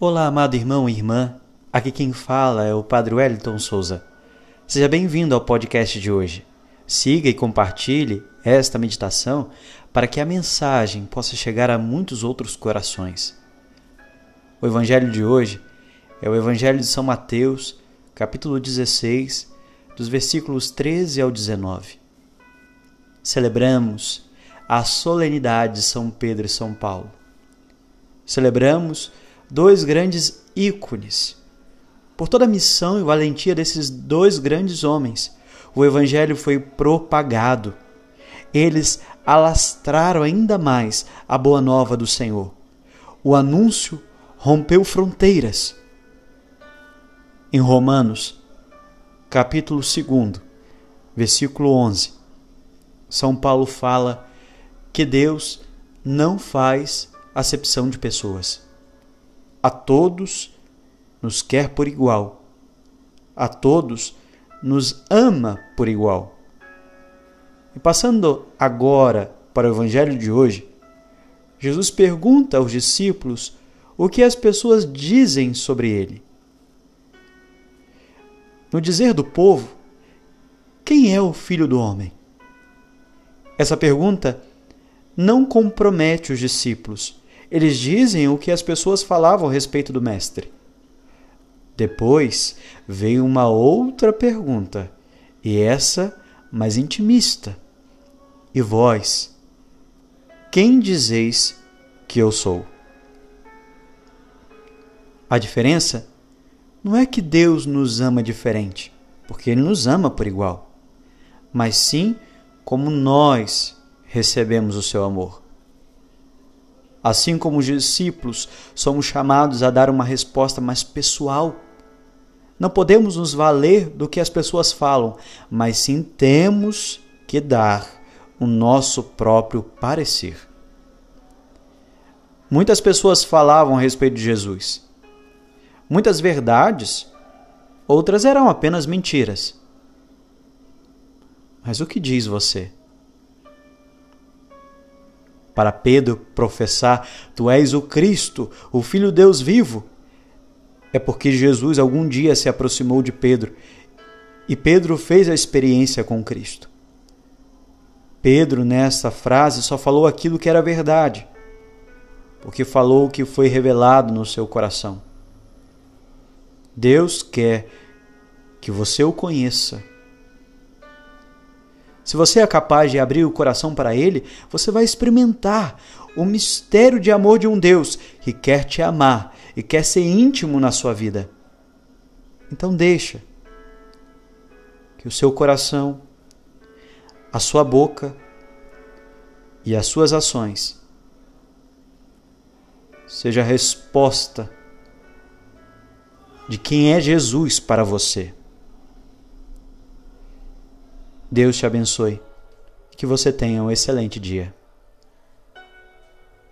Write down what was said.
Olá, amado irmão e irmã. Aqui quem fala é o Padre Wellington Souza. Seja bem-vindo ao podcast de hoje. Siga e compartilhe esta meditação para que a mensagem possa chegar a muitos outros corações. O evangelho de hoje é o Evangelho de São Mateus, capítulo 16, dos versículos 13 ao 19. Celebramos a solenidade de São Pedro e São Paulo. Celebramos dois grandes ícones. Por toda a missão e valentia desses dois grandes homens, o Evangelho foi propagado. Eles alastraram ainda mais a boa nova do Senhor. O anúncio rompeu fronteiras. Em Romanos, capítulo 2, versículo 11, São Paulo fala que Deus não faz acepção de pessoas a todos nos quer por igual, a todos nos ama por igual. E passando agora para o Evangelho de hoje, Jesus pergunta aos discípulos o que as pessoas dizem sobre ele. No dizer do povo, quem é o filho do homem? Essa pergunta não compromete os discípulos, eles dizem o que as pessoas falavam a respeito do Mestre. Depois veio uma outra pergunta, e essa mais intimista. E vós, quem dizeis que eu sou? A diferença não é que Deus nos ama diferente, porque Ele nos ama por igual, mas sim como nós recebemos o seu amor. Assim como os discípulos, somos chamados a dar uma resposta mais pessoal. Não podemos nos valer do que as pessoas falam, mas sim temos que dar o nosso próprio parecer. Muitas pessoas falavam a respeito de Jesus. Muitas verdades, outras eram apenas mentiras. Mas o que diz você? Para Pedro professar: Tu és o Cristo, o Filho de Deus vivo. É porque Jesus algum dia se aproximou de Pedro e Pedro fez a experiência com Cristo. Pedro, nessa frase, só falou aquilo que era verdade, porque falou o que foi revelado no seu coração. Deus quer que você o conheça se você é capaz de abrir o coração para Ele, você vai experimentar o mistério de amor de um Deus que quer te amar e quer ser íntimo na sua vida. Então deixa que o seu coração, a sua boca e as suas ações seja a resposta de quem é Jesus para você. Deus te abençoe. Que você tenha um excelente dia.